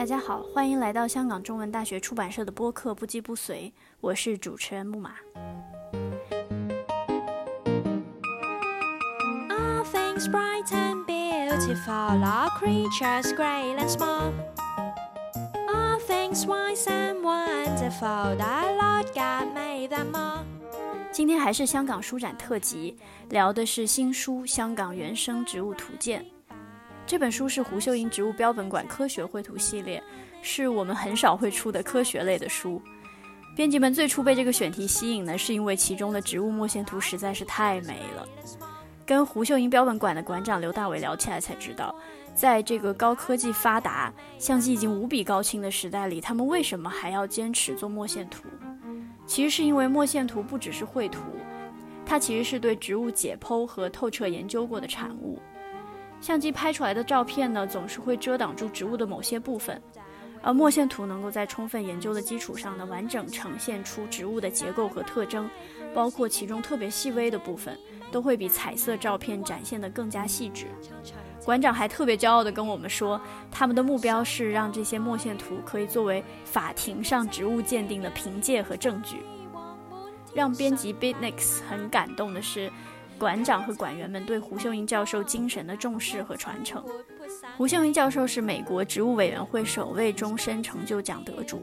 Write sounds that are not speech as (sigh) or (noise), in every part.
大家好，欢迎来到香港中文大学出版社的播客《不羁不随》，我是主持人木马。All things bright and beautiful, all creatures great and small. All things wise and wonderful, the Lord God made them all. 今天还是香港书展特辑，聊的是新书《香港原生植物图鉴》。这本书是胡秀英植物标本馆科学绘图系列，是我们很少会出的科学类的书。编辑们最初被这个选题吸引呢，是因为其中的植物墨线图实在是太美了。跟胡秀英标本馆的馆长刘大伟聊起来才知道，在这个高科技发达、相机已经无比高清的时代里，他们为什么还要坚持做墨线图？其实是因为墨线图不只是绘图，它其实是对植物解剖和透彻研究过的产物。相机拍出来的照片呢，总是会遮挡住植物的某些部分，而墨线图能够在充分研究的基础上呢，完整呈现出植物的结构和特征，包括其中特别细微的部分，都会比彩色照片展现得更加细致。馆长还特别骄傲地跟我们说，他们的目标是让这些墨线图可以作为法庭上植物鉴定的凭借和证据。让编辑 Bitnix 很感动的是。馆长和馆员们对胡秀英教授精神的重视和传承。胡秀英教授是美国植物委员会首位终身成就奖得主，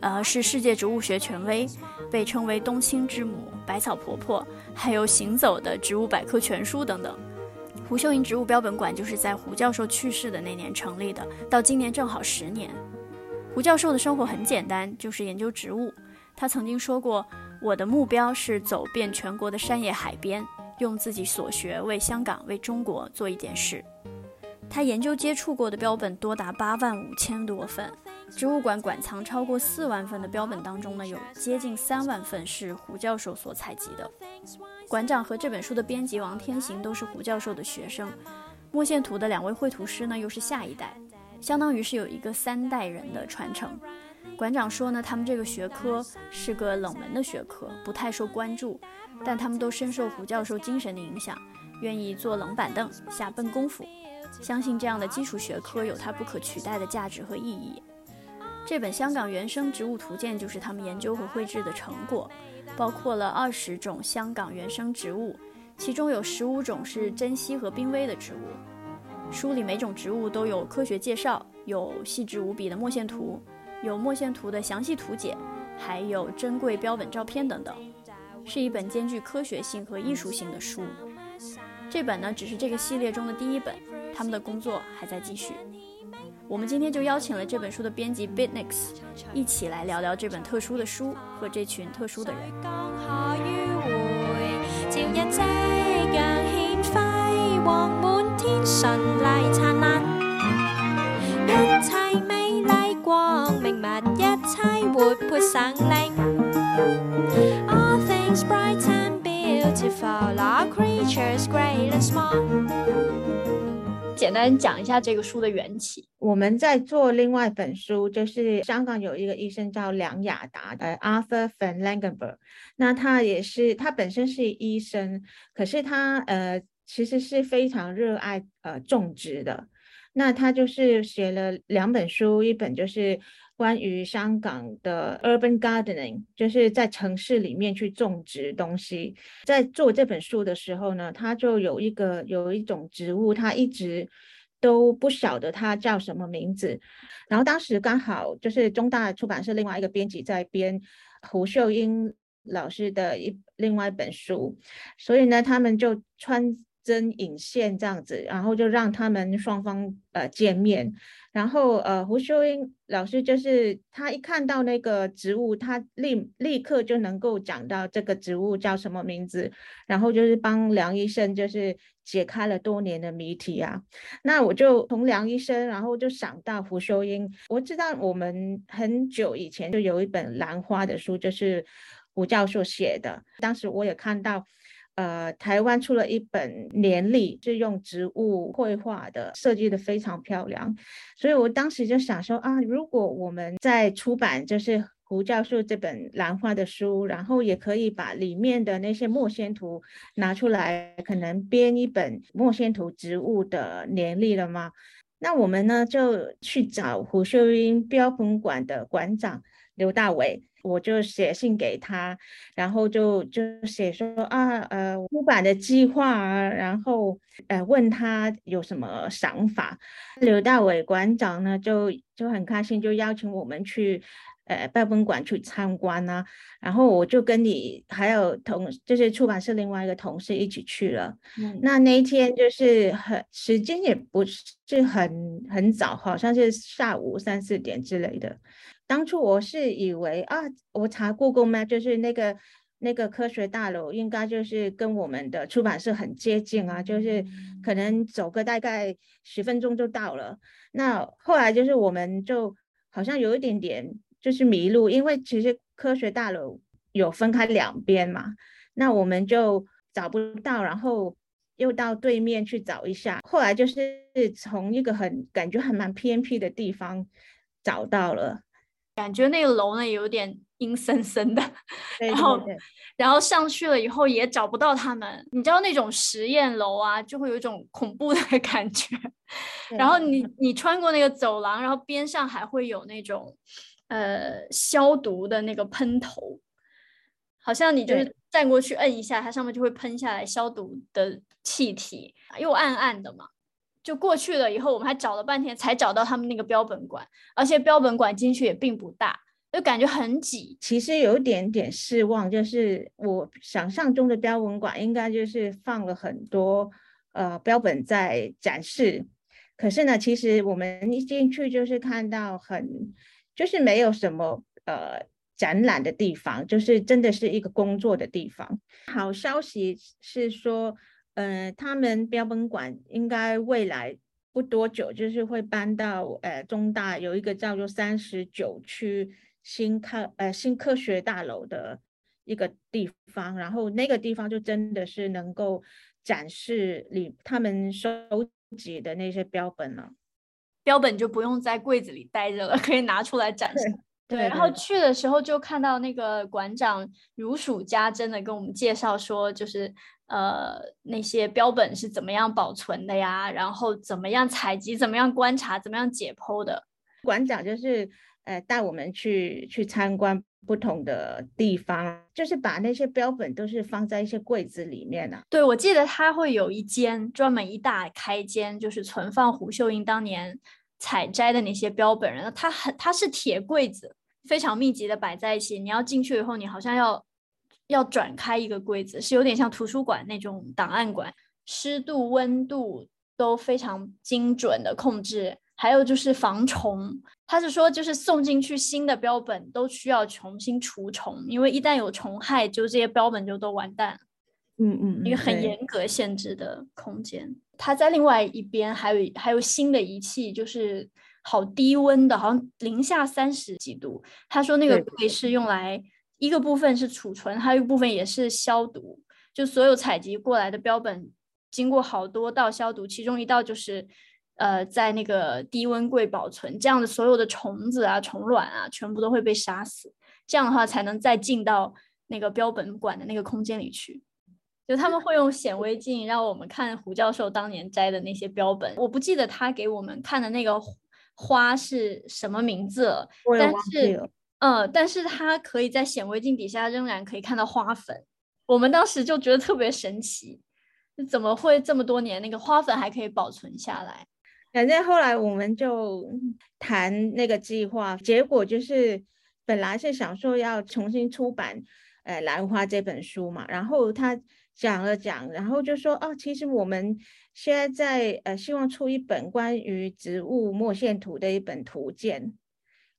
呃，是世界植物学权威，被称为冬青之母、百草婆婆，还有行走的植物百科全书等等。胡秀英植物标本馆就是在胡教授去世的那年成立的，到今年正好十年。胡教授的生活很简单，就是研究植物。他曾经说过：“我的目标是走遍全国的山野海边。”用自己所学为香港、为中国做一点事。他研究接触过的标本多达八万五千多份，植物馆馆藏超过四万份的标本当中呢，有接近三万份是胡教授所采集的。馆长和这本书的编辑王天行都是胡教授的学生，墨线图的两位绘图师呢又是下一代，相当于是有一个三代人的传承。馆长说呢，他们这个学科是个冷门的学科，不太受关注。但他们都深受胡教授精神的影响，愿意坐冷板凳下笨功夫，相信这样的基础学科有它不可取代的价值和意义。这本《香港原生植物图鉴》就是他们研究和绘制的成果，包括了二十种香港原生植物，其中有十五种是珍稀和濒危的植物。书里每种植物都有科学介绍，有细致无比的墨线图，有墨线图的详细图解，还有珍贵标本照片等等。是一本兼具科学性和艺术性的书。这本呢，只是这个系列中的第一本，他们的工作还在继续。我们今天就邀请了这本书的编辑 Bitnix，一起来聊聊这本特殊的书和这群特殊的人。简单讲一下这个书的缘起。我们在做另外一本书，就是香港有一个医生叫梁雅达的 Arthur Van Langenberg，那他也是他本身是医生，可是他呃其实是非常热爱呃种植的。那他就是写了两本书，一本就是。关于香港的 urban gardening，就是在城市里面去种植东西。在做这本书的时候呢，他就有一个有一种植物，他一直都不晓得它叫什么名字。然后当时刚好就是中大出版社另外一个编辑在编胡秀英老师的一另外一本书，所以呢，他们就穿针引线这样子，然后就让他们双方呃见面。然后，呃，胡秀英老师就是他一看到那个植物，他立立刻就能够讲到这个植物叫什么名字，然后就是帮梁医生就是解开了多年的谜题啊。那我就从梁医生，然后就想到胡秀英。我知道我们很久以前就有一本兰花的书，就是胡教授写的，当时我也看到。呃，台湾出了一本年历，是用植物绘画的，设计的非常漂亮。所以我当时就想说啊，如果我们在出版就是胡教授这本兰花的书，然后也可以把里面的那些墨仙图拿出来，可能编一本墨仙图植物的年历了吗？那我们呢就去找胡秀英标本馆的馆长刘大伟。我就写信给他，然后就就写说啊，呃，出版的计划啊，然后呃，问他有什么想法。刘大伟馆长呢，就就很开心，就邀请我们去呃标本馆去参观呢。然后我就跟你还有同就是出版社另外一个同事一起去了。嗯，那那一天就是很时间也不是很很早，好像是下午三四点之类的。当初我是以为啊，我查故宫嘛，就是那个那个科学大楼，应该就是跟我们的出版社很接近啊，就是可能走个大概十分钟就到了。那后来就是我们就好像有一点点就是迷路，因为其实科学大楼有分开两边嘛，那我们就找不到，然后又到对面去找一下，后来就是从一个很感觉还蛮偏僻的地方找到了。感觉那个楼呢有点阴森森的，(laughs) 然后然后上去了以后也找不到他们，你知道那种实验楼啊，就会有一种恐怖的感觉。(laughs) 然后你你穿过那个走廊，然后边上还会有那种呃消毒的那个喷头，好像你就是站过去摁一下，它上面就会喷下来消毒的气体，又暗暗的嘛。就过去了以后，我们还找了半天才找到他们那个标本馆，而且标本馆进去也并不大，就感觉很挤。其实有一点点失望，就是我想象中的标本馆应该就是放了很多呃标本在展示，可是呢，其实我们一进去就是看到很就是没有什么呃展览的地方，就是真的是一个工作的地方。好消息是说。呃，他们标本馆应该未来不多久就是会搬到呃中大有一个叫做三十九区新科呃新科学大楼的一个地方，然后那个地方就真的是能够展示里他们收集的那些标本了，标本就不用在柜子里待着了，可以拿出来展示。对，然后去的时候就看到那个馆长如数家珍的跟我们介绍说，就是呃那些标本是怎么样保存的呀，然后怎么样采集，怎么样观察，怎么样解剖的。馆长就是呃带我们去去参观不同的地方，就是把那些标本都是放在一些柜子里面的。对，我记得他会有一间专门一大开间，就是存放胡秀英当年采摘的那些标本，然后它很它是铁柜子。非常密集的摆在一起，你要进去以后，你好像要要转开一个柜子，是有点像图书馆那种档案馆，湿度、温度都非常精准的控制，还有就是防虫。他是说，就是送进去新的标本都需要重新除虫，因为一旦有虫害，就这些标本就都完蛋。嗯嗯，一个很严格限制的空间。它在另外一边还有还有新的仪器，就是。好低温的，好像零下三十几度。他说那个可以是用来一个部分是储存，还有一部分也是消毒。就所有采集过来的标本，经过好多道消毒，其中一道就是呃在那个低温柜保存，这样的所有的虫子啊、虫卵啊，全部都会被杀死。这样的话才能再进到那个标本馆的那个空间里去。就他们会用显微镜让我们看胡教授当年摘的那些标本。我不记得他给我们看的那个。花是什么名字了？但是，嗯，但是它可以在显微镜底下仍然可以看到花粉。我们当时就觉得特别神奇，怎么会这么多年那个花粉还可以保存下来？反正后来我们就谈那个计划，结果就是本来是想说要重新出版呃《兰花》这本书嘛，然后他讲了讲，然后就说哦，其实我们。现在在呃，希望出一本关于植物墨线图的一本图鉴，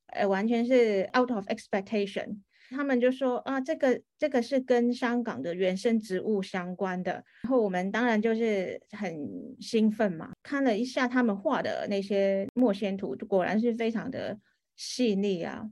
呃，完全是 out of expectation。他们就说啊，这个这个是跟香港的原生植物相关的。然后我们当然就是很兴奋嘛，看了一下他们画的那些墨仙图，果然是非常的细腻啊。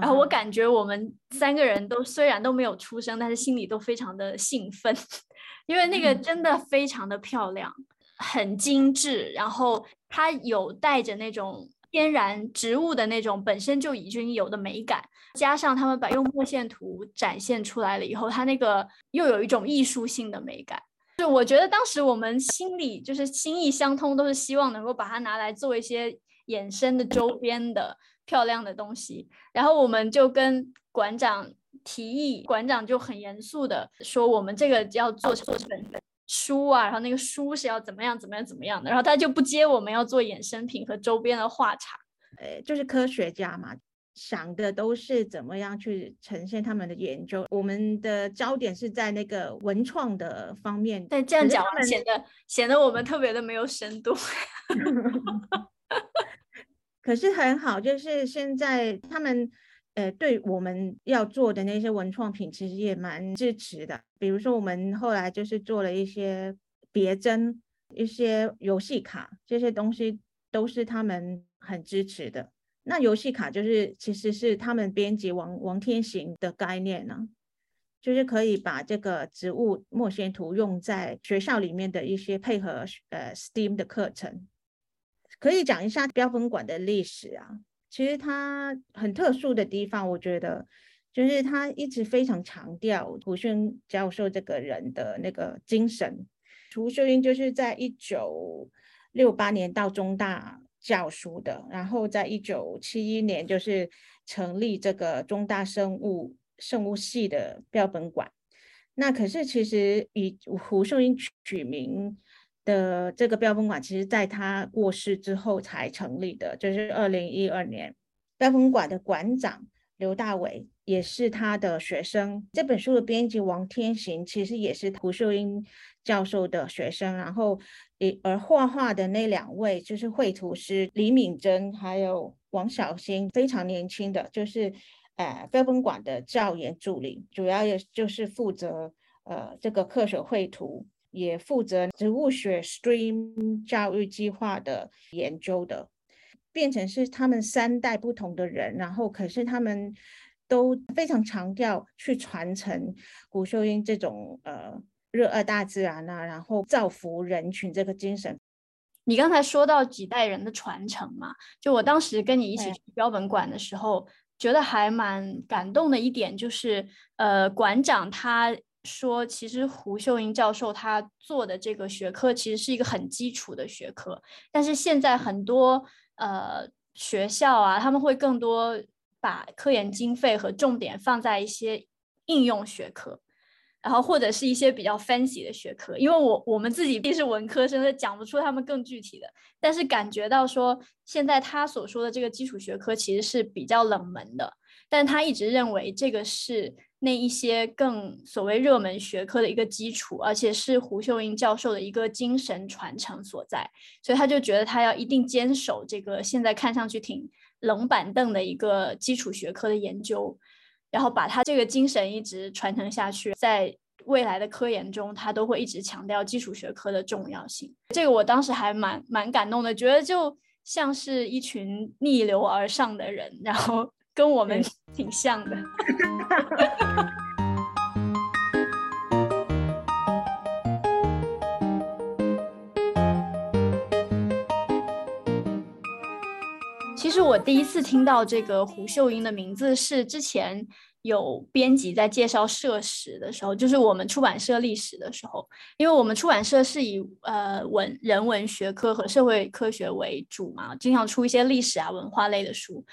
然后我感觉我们三个人都虽然都没有出声，但是心里都非常的兴奋，(laughs) 因为那个真的非常的漂亮。很精致，然后它有带着那种天然植物的那种本身就已经有的美感，加上他们把用墨线图展现出来了以后，它那个又有一种艺术性的美感。就我觉得当时我们心里就是心意相通，都是希望能够把它拿来做一些衍生的周边的漂亮的东西。然后我们就跟馆长提议，馆长就很严肃的说，我们这个要做做本书啊，然后那个书是要怎么样怎么样怎么样的，然后他就不接我们要做衍生品和周边的画茬。呃，就是科学家嘛。想的都是怎么样去呈现他们的研究，我们的焦点是在那个文创的方面。但这样讲显得显得我们特别的没有深度。(laughs) (laughs) 可是很好，就是现在他们呃对我们要做的那些文创品，其实也蛮支持的。比如说我们后来就是做了一些别针、一些游戏卡，这些东西都是他们很支持的。那游戏卡就是其实是他们编辑王王天行的概念呢，就是可以把这个植物墨线图用在学校里面的一些配合呃 STEAM 的课程，可以讲一下标本馆的历史啊。其实它很特殊的地方，我觉得就是他一直非常强调胡秀英教授这个人的那个精神。胡秀英就是在一九六八年到中大。教书的，然后在一九七一年就是成立这个中大生物生物系的标本馆。那可是其实以胡秀英取名的这个标本馆，其实在他过世之后才成立的，就是二零一二年。标本馆的馆长刘大伟也是他的学生。这本书的编辑王天行其实也是胡秀英教授的学生，然后。而画画的那两位就是绘图师李敏珍还有王小新，非常年轻的，就是呃标本馆的教研助理，主要也就是负责呃这个科学绘图，也负责植物学 STREAM 教育计划的研究的，变成是他们三代不同的人，然后可是他们都非常强调去传承古秀英这种呃。热爱大自然啊，然后造福人群这个精神。你刚才说到几代人的传承嘛，就我当时跟你一起去标本馆的时候，觉得还蛮感动的一点就是，呃，馆长他说，其实胡秀英教授他做的这个学科其实是一个很基础的学科，但是现在很多呃学校啊，他们会更多把科研经费和重点放在一些应用学科。然后或者是一些比较 fancy 的学科，因为我我们自己毕竟是文科生，讲不出他们更具体的。但是感觉到说，现在他所说的这个基础学科其实是比较冷门的，但他一直认为这个是那一些更所谓热门学科的一个基础，而且是胡秀英教授的一个精神传承所在，所以他就觉得他要一定坚守这个现在看上去挺冷板凳的一个基础学科的研究。然后把他这个精神一直传承下去，在未来的科研中，他都会一直强调基础学科的重要性。这个我当时还蛮蛮感动的，觉得就像是一群逆流而上的人，然后跟我们挺像的。(laughs) 其实我第一次听到这个胡秀英的名字是之前有编辑在介绍社史的时候，就是我们出版社历史的时候，因为我们出版社是以呃文人文学科和社会科学为主嘛，经常出一些历史啊文化类的书，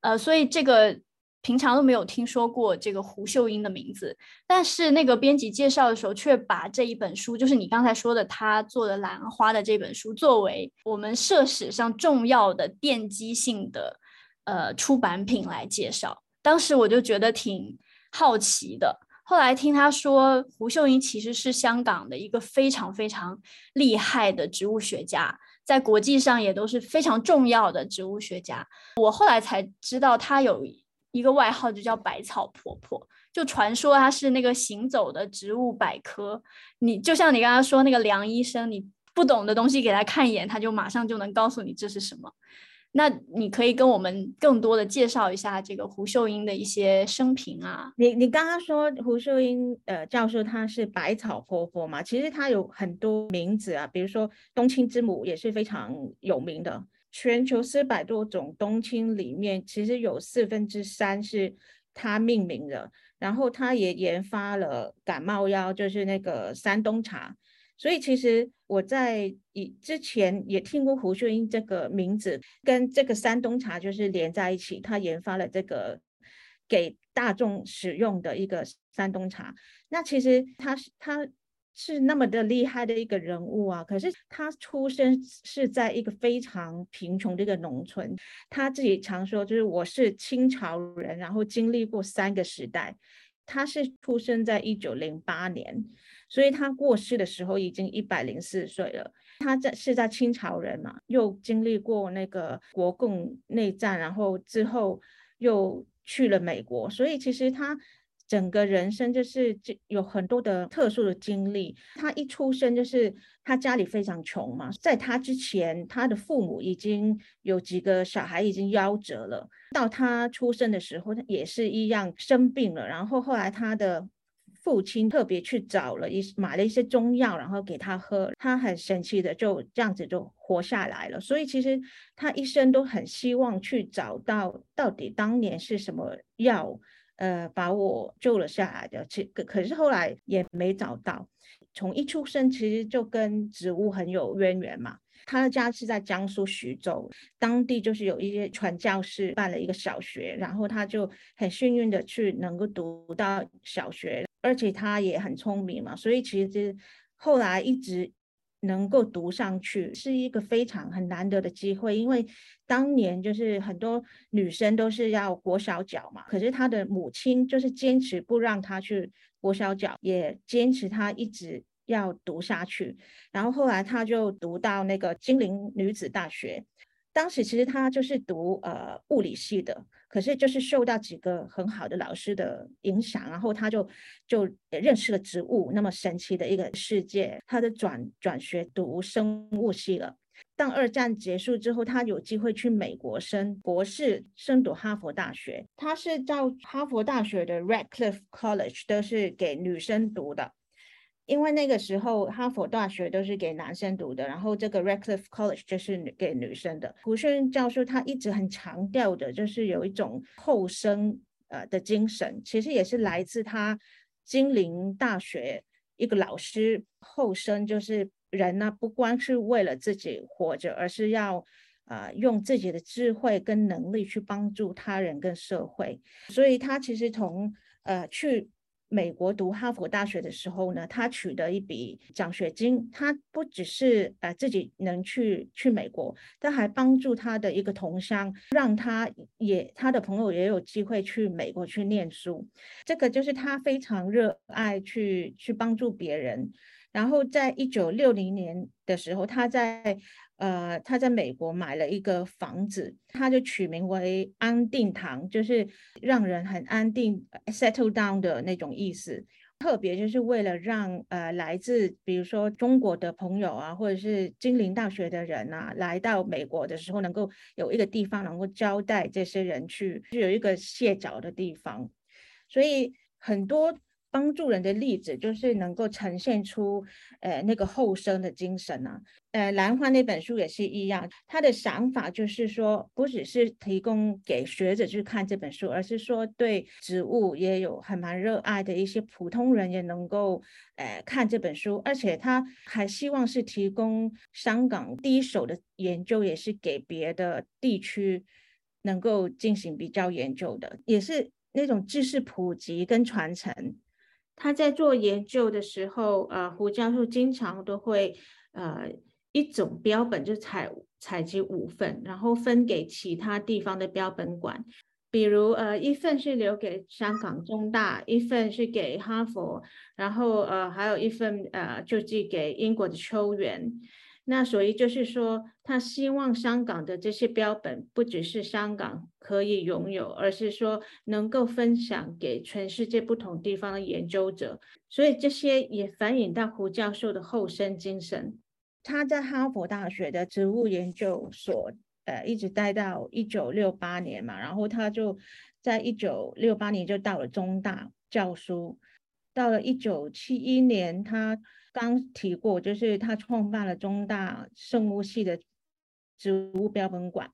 呃，所以这个。平常都没有听说过这个胡秀英的名字，但是那个编辑介绍的时候，却把这一本书，就是你刚才说的他做的兰花的这本书，作为我们社史上重要的奠基性的呃出版品来介绍。当时我就觉得挺好奇的。后来听他说，胡秀英其实是香港的一个非常非常厉害的植物学家，在国际上也都是非常重要的植物学家。我后来才知道她有。一个外号就叫百草婆婆，就传说她是那个行走的植物百科。你就像你刚刚说那个梁医生，你不懂的东西给他看一眼，他就马上就能告诉你这是什么。那你可以跟我们更多的介绍一下这个胡秀英的一些生平啊。你你刚刚说胡秀英呃教授她是百草婆婆嘛？其实她有很多名字啊，比如说冬青之母也是非常有名的。全球四百多种冬青里面，其实有四分之三是她命名的。然后她也研发了感冒药，就是那个山冬茶，所以其实我在以之前也听过胡秀英这个名字，跟这个山东茶就是连在一起。他研发了这个给大众使用的一个山东茶。那其实他是他是那么的厉害的一个人物啊，可是他出生是在一个非常贫穷的一个农村。他自己常说，就是我是清朝人，然后经历过三个时代。他是出生在一九零八年。所以他过世的时候已经一百零四岁了。他在是在清朝人嘛，又经历过那个国共内战，然后之后又去了美国，所以其实他整个人生就是有很多的特殊的经历。他一出生就是他家里非常穷嘛，在他之前，他的父母已经有几个小孩已经夭折了。到他出生的时候他，也是一样生病了，然后后来他的。父亲特别去找了一买了一些中药，然后给他喝，他很神奇的就这样子就活下来了。所以其实他一生都很希望去找到到底当年是什么药，呃，把我救了下来的。其可可是后来也没找到。从一出生其实就跟植物很有渊源嘛。他的家是在江苏徐州，当地就是有一些传教士办了一个小学，然后他就很幸运的去能够读到小学。而且他也很聪明嘛，所以其实后来一直能够读上去，是一个非常很难得的机会。因为当年就是很多女生都是要裹小脚嘛，可是他的母亲就是坚持不让他去裹小脚，也坚持他一直要读下去。然后后来他就读到那个金陵女子大学。当时其实他就是读呃物理系的，可是就是受到几个很好的老师的影响，然后他就就认识了植物那么神奇的一个世界，他的转转学读生物系了。当二战结束之后，他有机会去美国升博士，升读哈佛大学。他是到哈佛大学的 Radcliffe College，都是给女生读的。因为那个时候哈佛大学都是给男生读的，然后这个 Radcliffe College 就是给女生的。胡顺教授他一直很强调的，就是有一种后生呃的精神，其实也是来自他金陵大学一个老师。后生就是人呢，不光是为了自己活着，而是要啊用自己的智慧跟能力去帮助他人跟社会。所以他其实从呃去。美国读哈佛大学的时候呢，他取得一笔奖学金。他不只是呃自己能去去美国，他还帮助他的一个同乡，让他也他的朋友也有机会去美国去念书。这个就是他非常热爱去去帮助别人。然后在一九六零年的时候，他在。呃，他在美国买了一个房子，他就取名为安定堂，就是让人很安定，settle down 的那种意思。特别就是为了让呃来自比如说中国的朋友啊，或者是金陵大学的人啊，来到美国的时候，能够有一个地方能够交代这些人去，就有一个歇脚的地方。所以很多。帮助人的例子，就是能够呈现出，呃，那个后生的精神啊。呃，兰花那本书也是一样，他的想法就是说，不只是提供给学者去看这本书，而是说对植物也有很蛮热爱的一些普通人也能够，呃，看这本书。而且他还希望是提供香港第一手的研究，也是给别的地区能够进行比较研究的，也是那种知识普及跟传承。他在做研究的时候，呃，胡教授经常都会，呃，一种标本就采采集五份，然后分给其他地方的标本馆，比如，呃，一份是留给香港中大，一份是给哈佛，然后，呃，还有一份，呃，就寄给英国的秋园。那所以就是说，他希望香港的这些标本不只是香港可以拥有，而是说能够分享给全世界不同地方的研究者。所以这些也反映到胡教授的后生精神。他在哈佛大学的植物研究所，呃，一直待到一九六八年嘛，然后他就在一九六八年就到了中大教书，到了一九七一年他。刚提过，就是他创办了中大生物系的植物标本馆。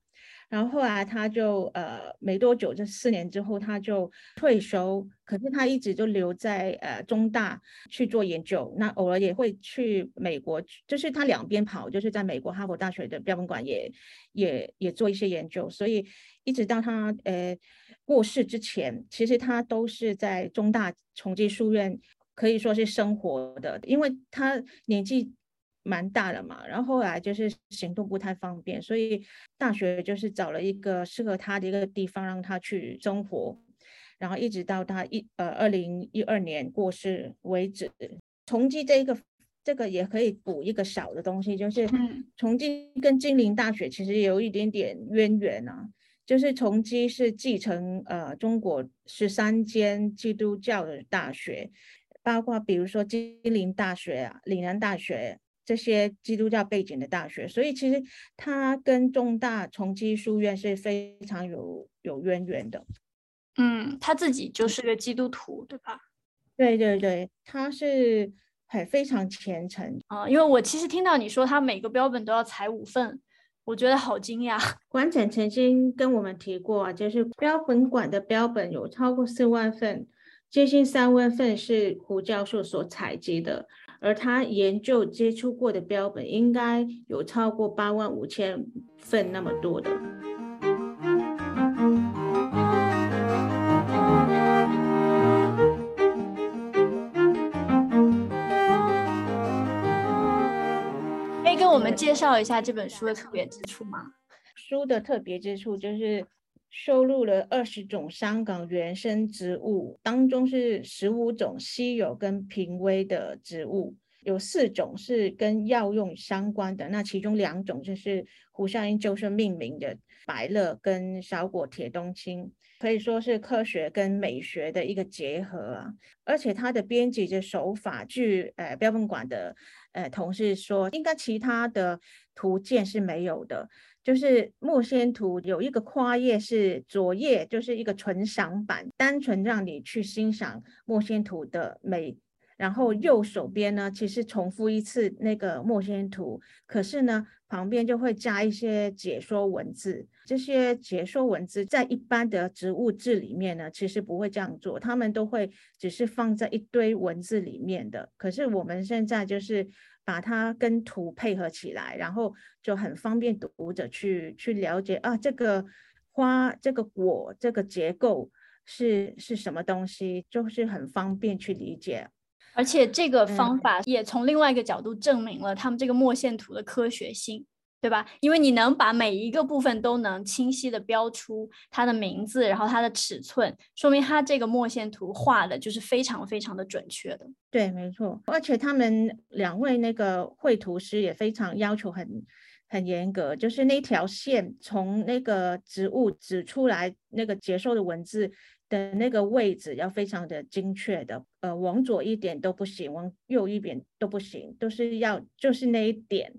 然后后来他就呃没多久，这四年之后他就退休，可是他一直就留在呃中大去做研究，那偶尔也会去美国，就是他两边跑，就是在美国哈佛大学的标本馆也也也做一些研究，所以一直到他呃过世之前，其实他都是在中大重基书院可以说是生活的，因为他年纪。蛮大了嘛，然后后来就是行动不太方便，所以大学就是找了一个适合他的一个地方让他去生活，然后一直到他一呃二零一二年过世为止。崇基这一个这个也可以补一个小的东西，就是崇基跟金陵大学其实有一点点渊源啊，就是崇基是继承呃中国十三间基督教的大学，包括比如说金陵大学啊、岭南大学。这些基督教背景的大学，所以其实他跟重大崇基书院是非常有有渊源的。嗯，他自己就是个基督徒，对吧？对对对，他是很非常虔诚啊。因为我其实听到你说他每个标本都要裁五份，我觉得好惊讶。(laughs) 馆长曾经跟我们提过，就是标本馆的标本有超过四万份，接近三万份是胡教授所采集的。而他研究接触过的标本应该有超过八万五千份那么多的。我们介绍一下这本书的特别之处吗？书的特别之处就是收录了二十种香港原生植物，当中是十五种稀有跟濒危的植物。有四种是跟药用相关的，那其中两种就是胡夏英就是命名的白乐跟小果铁冬青，可以说是科学跟美学的一个结合啊。而且它的编辑的手法，据呃标本馆的呃同事说，应该其他的图鉴是没有的，就是墨仙图有一个跨页是左页就是一个纯赏版，单纯让你去欣赏墨仙图的美。然后右手边呢，其实重复一次那个墨仙图，可是呢，旁边就会加一些解说文字。这些解说文字在一般的植物志里面呢，其实不会这样做，他们都会只是放在一堆文字里面的。可是我们现在就是把它跟图配合起来，然后就很方便读者去去了解啊，这个花、这个果、这个结构是是什么东西，就是很方便去理解。而且这个方法也从另外一个角度证明了他们这个墨线图的科学性，对吧？因为你能把每一个部分都能清晰的标出它的名字，然后它的尺寸，说明它这个墨线图画的就是非常非常的准确的。对，没错。而且他们两位那个绘图师也非常要求很很严格，就是那条线从那个植物指出来那个结束的文字。的那个位置要非常的精确的，呃，往左一点都不行，往右一点都不行，都是要就是那一点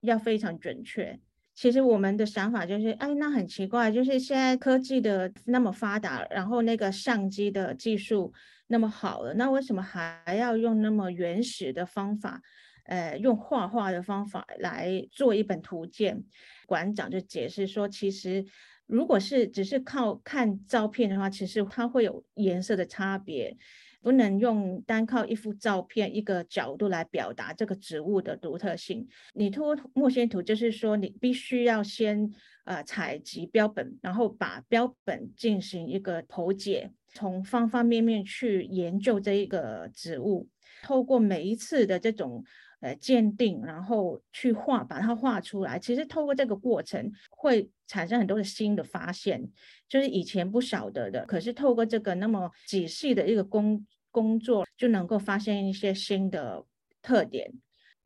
要非常准确。其实我们的想法就是，哎，那很奇怪，就是现在科技的那么发达，然后那个相机的技术那么好了，那为什么还要用那么原始的方法，呃，用画画的方法来做一本图鉴？馆长就解释说，其实。如果是只是靠看照片的话，其实它会有颜色的差别，不能用单靠一幅照片一个角度来表达这个植物的独特性。你通过墨线图，就是说你必须要先呃采集标本，然后把标本进行一个剖解，从方方面面去研究这一个植物，透过每一次的这种。呃，鉴定，然后去画，把它画出来。其实透过这个过程，会产生很多的新的发现，就是以前不晓得的。可是透过这个那么仔细的一个工工作，就能够发现一些新的特点。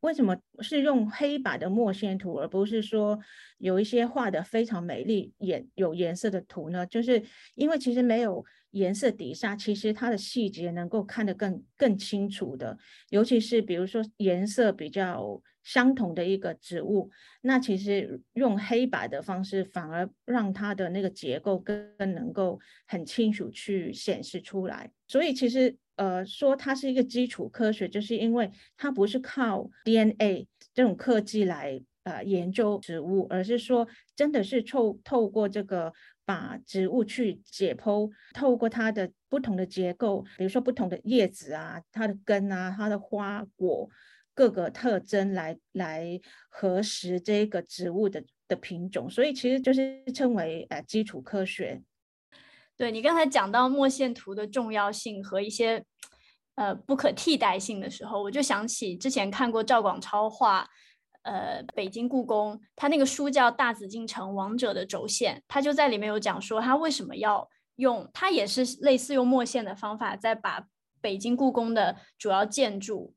为什么是用黑白的墨线图，而不是说有一些画的非常美丽、颜有颜色的图呢？就是因为其实没有颜色底下，其实它的细节能够看得更更清楚的。尤其是比如说颜色比较相同的一个植物，那其实用黑白的方式，反而让它的那个结构更更能够很清楚去显示出来。所以其实。呃，说它是一个基础科学，就是因为它不是靠 DNA 这种科技来呃研究植物，而是说真的是透透过这个把植物去解剖，透过它的不同的结构，比如说不同的叶子啊、它的根啊、它的花果各个特征来来核实这个植物的的品种，所以其实就是称为呃基础科学。对你刚才讲到墨线图的重要性和一些呃不可替代性的时候，我就想起之前看过赵广超画呃北京故宫，他那个书叫《大紫禁城王者的轴线》，他就在里面有讲说他为什么要用，他也是类似用墨线的方法，在把北京故宫的主要建筑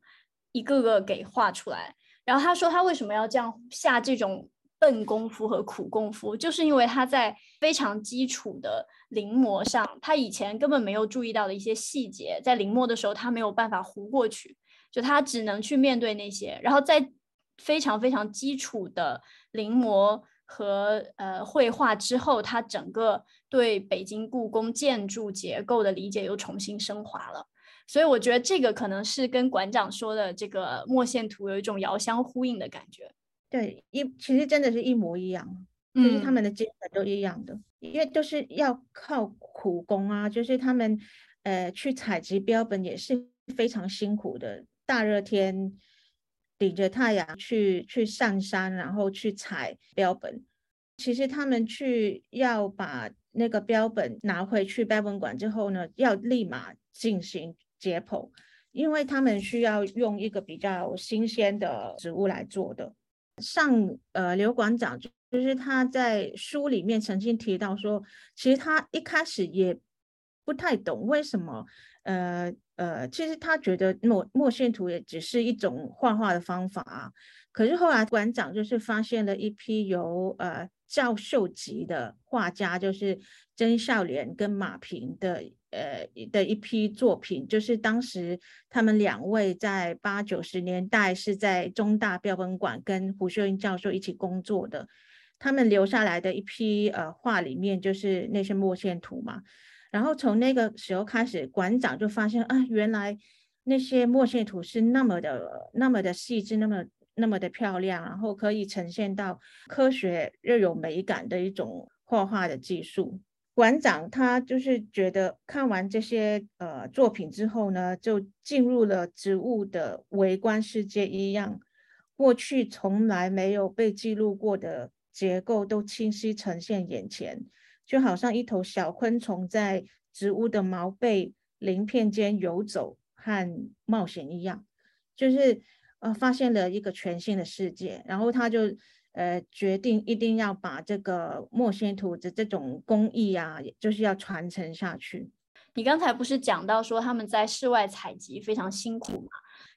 一个个给画出来。然后他说他为什么要这样下这种笨功夫和苦功夫，就是因为他在非常基础的。临摹上，他以前根本没有注意到的一些细节，在临摹的时候，他没有办法糊过去，就他只能去面对那些。然后在非常非常基础的临摹和呃绘画之后，他整个对北京故宫建筑结构的理解又重新升华了。所以我觉得这个可能是跟馆长说的这个墨线图有一种遥相呼应的感觉。对，一其实真的是一模一样。就是他们的精神都一样的，因为都是要靠苦工啊。就是他们，呃，去采集标本也是非常辛苦的。大热天，顶着太阳去去上山，然后去采标本。其实他们去要把那个标本拿回去标本馆之后呢，要立马进行解剖，因为他们需要用一个比较新鲜的植物来做的。上呃，刘馆长就。是他在书里面曾经提到说，其实他一开始也不太懂为什么，呃呃，其实他觉得墨墨线图也只是一种画画的方法。可是后来馆长就是发现了一批由呃教授级的画家，就是曾孝濂跟马平的呃的一批作品，就是当时他们两位在八九十年代是在中大标本馆跟胡秀英教授一起工作的。他们留下来的一批呃画里面就是那些墨线图嘛，然后从那个时候开始，馆长就发现啊，原来那些墨线图是那么的那么的细致，那么那么的漂亮，然后可以呈现到科学又有美感的一种画画的技术。馆长他就是觉得看完这些呃作品之后呢，就进入了植物的微观世界一样，过去从来没有被记录过的。结构都清晰呈现眼前，就好像一头小昆虫在植物的毛背鳞片间游走和冒险一样，就是呃发现了一个全新的世界。然后他就呃决定一定要把这个墨线图的这种工艺啊，就是要传承下去。你刚才不是讲到说他们在室外采集非常辛苦吗？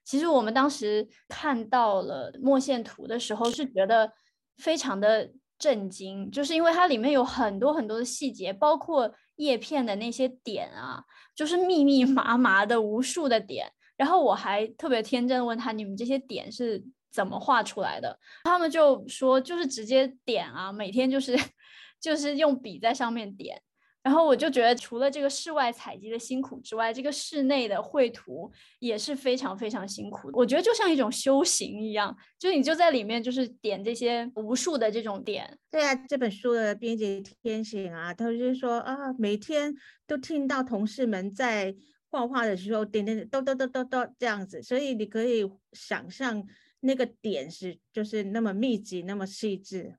其实我们当时看到了墨线图的时候是觉得。非常的震惊，就是因为它里面有很多很多的细节，包括叶片的那些点啊，就是密密麻麻的无数的点。然后我还特别天真的问他：“你们这些点是怎么画出来的？”他们就说：“就是直接点啊，每天就是 (laughs) 就是用笔在上面点。”然后我就觉得，除了这个室外采集的辛苦之外，这个室内的绘图也是非常非常辛苦。我觉得就像一种修行一样，就你就在里面就是点这些无数的这种点。对啊，这本书的编辑天行啊，他就是说啊，每天都听到同事们在画画的时候点点点，咚咚咚咚咚这样子，所以你可以想象那个点是就是那么密集，那么细致。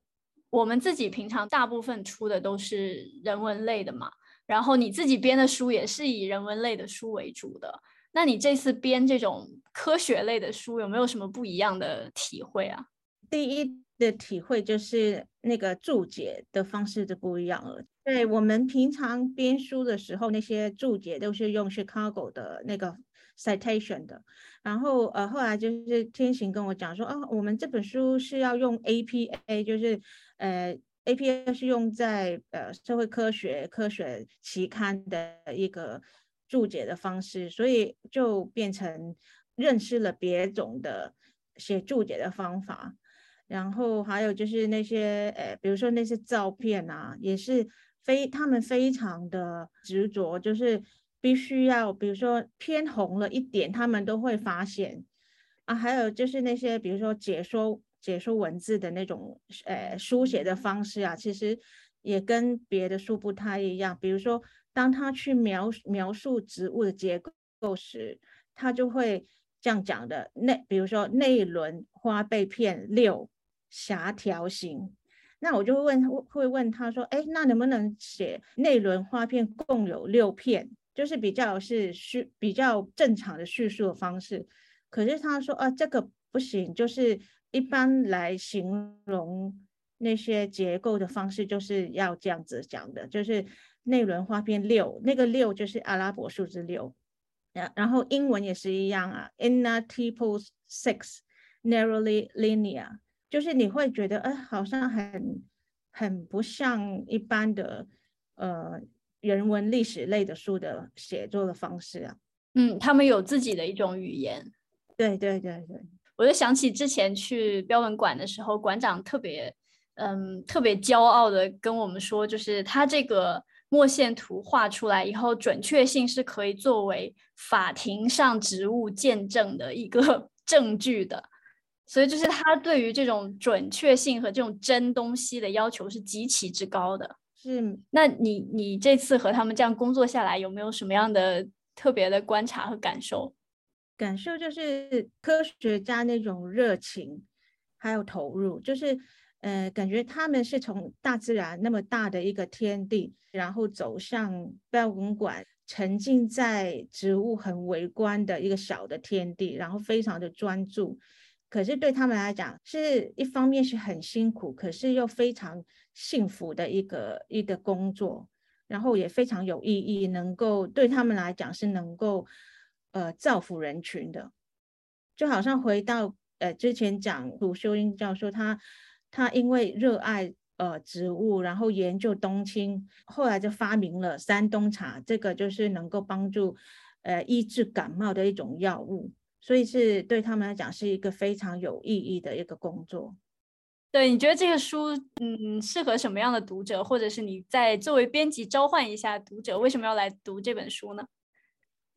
我们自己平常大部分出的都是人文类的嘛，然后你自己编的书也是以人文类的书为主的。那你这次编这种科学类的书，有没有什么不一样的体会啊？第一的体会就是那个注解的方式就不一样了。对我们平常编书的时候，那些注解都是用 Chicago 的那个 citation 的。然后呃，后来就是天行跟我讲说，哦，我们这本书是要用 APA，就是。呃，APA 是用在呃社会科学科学期刊的一个注解的方式，所以就变成认识了别种的写注解的方法。然后还有就是那些呃，比如说那些照片啊，也是非他们非常的执着，就是必须要，比如说偏红了一点，他们都会发现啊。还有就是那些比如说解说。解说文字的那种呃书写的方式啊，其实也跟别的书不太一样。比如说，当他去描描述植物的结构时，他就会这样讲的。内比如说内轮花被片六狭条形，那我就会问会问他说，哎，那能不能写内轮花片共有六片？就是比较是叙比较正常的叙述的方式，可是他说啊，这个不行，就是一般来形容那些结构的方式，就是要这样子讲的，就是内轮花片六，那个六就是阿拉伯数字六，然然后英文也是一样啊，inner typos six narrowly linear，就是你会觉得，哎，好像很很不像一般的，呃。人文历史类的书的写作的方式啊，嗯，他们有自己的一种语言。对对对对，我就想起之前去标本馆的时候，馆长特别，嗯，特别骄傲的跟我们说，就是他这个墨线图画出来以后，准确性是可以作为法庭上植物见证的一个 (laughs) 证据的。所以，就是他对于这种准确性和这种真东西的要求是极其之高的。是，那你你这次和他们这样工作下来，有没有什么样的特别的观察和感受？感受就是科学家那种热情，还有投入，就是呃，感觉他们是从大自然那么大的一个天地，然后走向标本馆，沉浸在植物很微观的一个小的天地，然后非常的专注。可是对他们来讲，是一方面是很辛苦，可是又非常幸福的一个一个工作，然后也非常有意义，能够对他们来讲是能够呃造福人群的。就好像回到呃之前讲鲁修英教授，他他因为热爱呃植物，然后研究冬青，后来就发明了山东茶，这个就是能够帮助呃医治感冒的一种药物。所以是对他们来讲是一个非常有意义的一个工作。对，你觉得这个书嗯适合什么样的读者，或者是你在作为编辑召唤一下读者，为什么要来读这本书呢？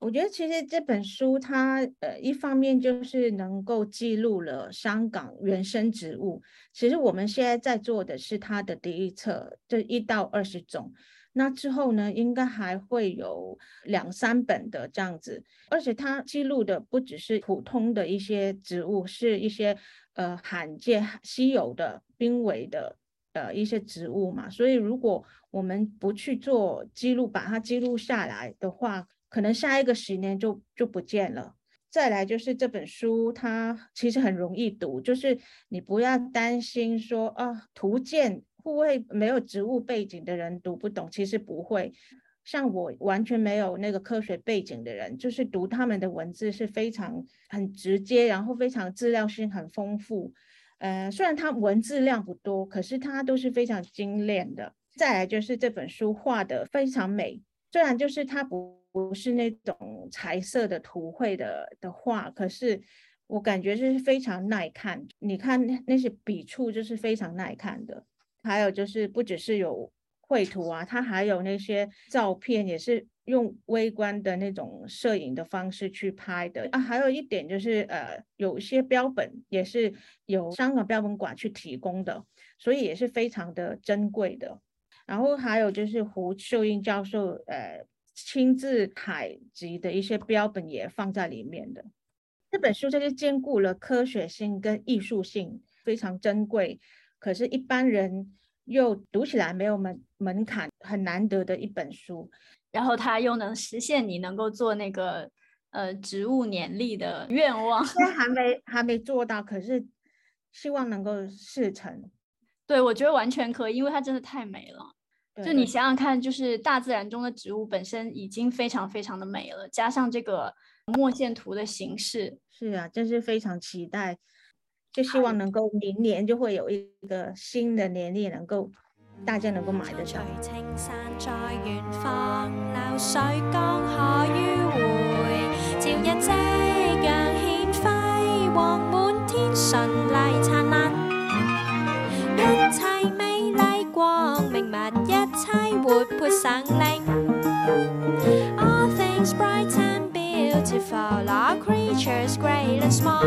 我觉得其实这本书它呃一方面就是能够记录了香港原生植物，其实我们现在在做的是它的第一册，这一到二十种。那之后呢，应该还会有两三本的这样子，而且它记录的不只是普通的一些植物，是一些呃罕见、稀有的、濒危的呃一些植物嘛。所以如果我们不去做记录，把它记录下来的话，可能下一个十年就就不见了。再来就是这本书，它其实很容易读，就是你不要担心说啊图鉴。不会没有植物背景的人读不懂，其实不会。像我完全没有那个科学背景的人，就是读他们的文字是非常很直接，然后非常资料性很丰富。呃，虽然它文字量不多，可是它都是非常精炼的。再来就是这本书画的非常美，虽然就是它不不是那种彩色的图绘的的画，可是我感觉是非常耐看。你看那些笔触就是非常耐看的。还有就是，不只是有绘图啊，它还有那些照片，也是用微观的那种摄影的方式去拍的啊。还有一点就是，呃，有一些标本也是由香港标本馆去提供的，所以也是非常的珍贵的。然后还有就是胡秀英教授呃亲自采集的一些标本也放在里面的。这本书就是兼顾了科学性跟艺术性，非常珍贵。可是，一般人又读起来没有门门槛，很难得的一本书。然后，它又能实现你能够做那个呃植物年历的愿望。现 (laughs) 在还没还没做到，可是希望能够事成。对，我觉得完全可以，因为它真的太美了。就你想想看，就是大自然中的植物本身已经非常非常的美了，加上这个墨线图的形式，是啊，真是非常期待。就希望能够明年就会有一个新的年历，能够大家能够买得上。All things bright and beautiful All creatures great and small.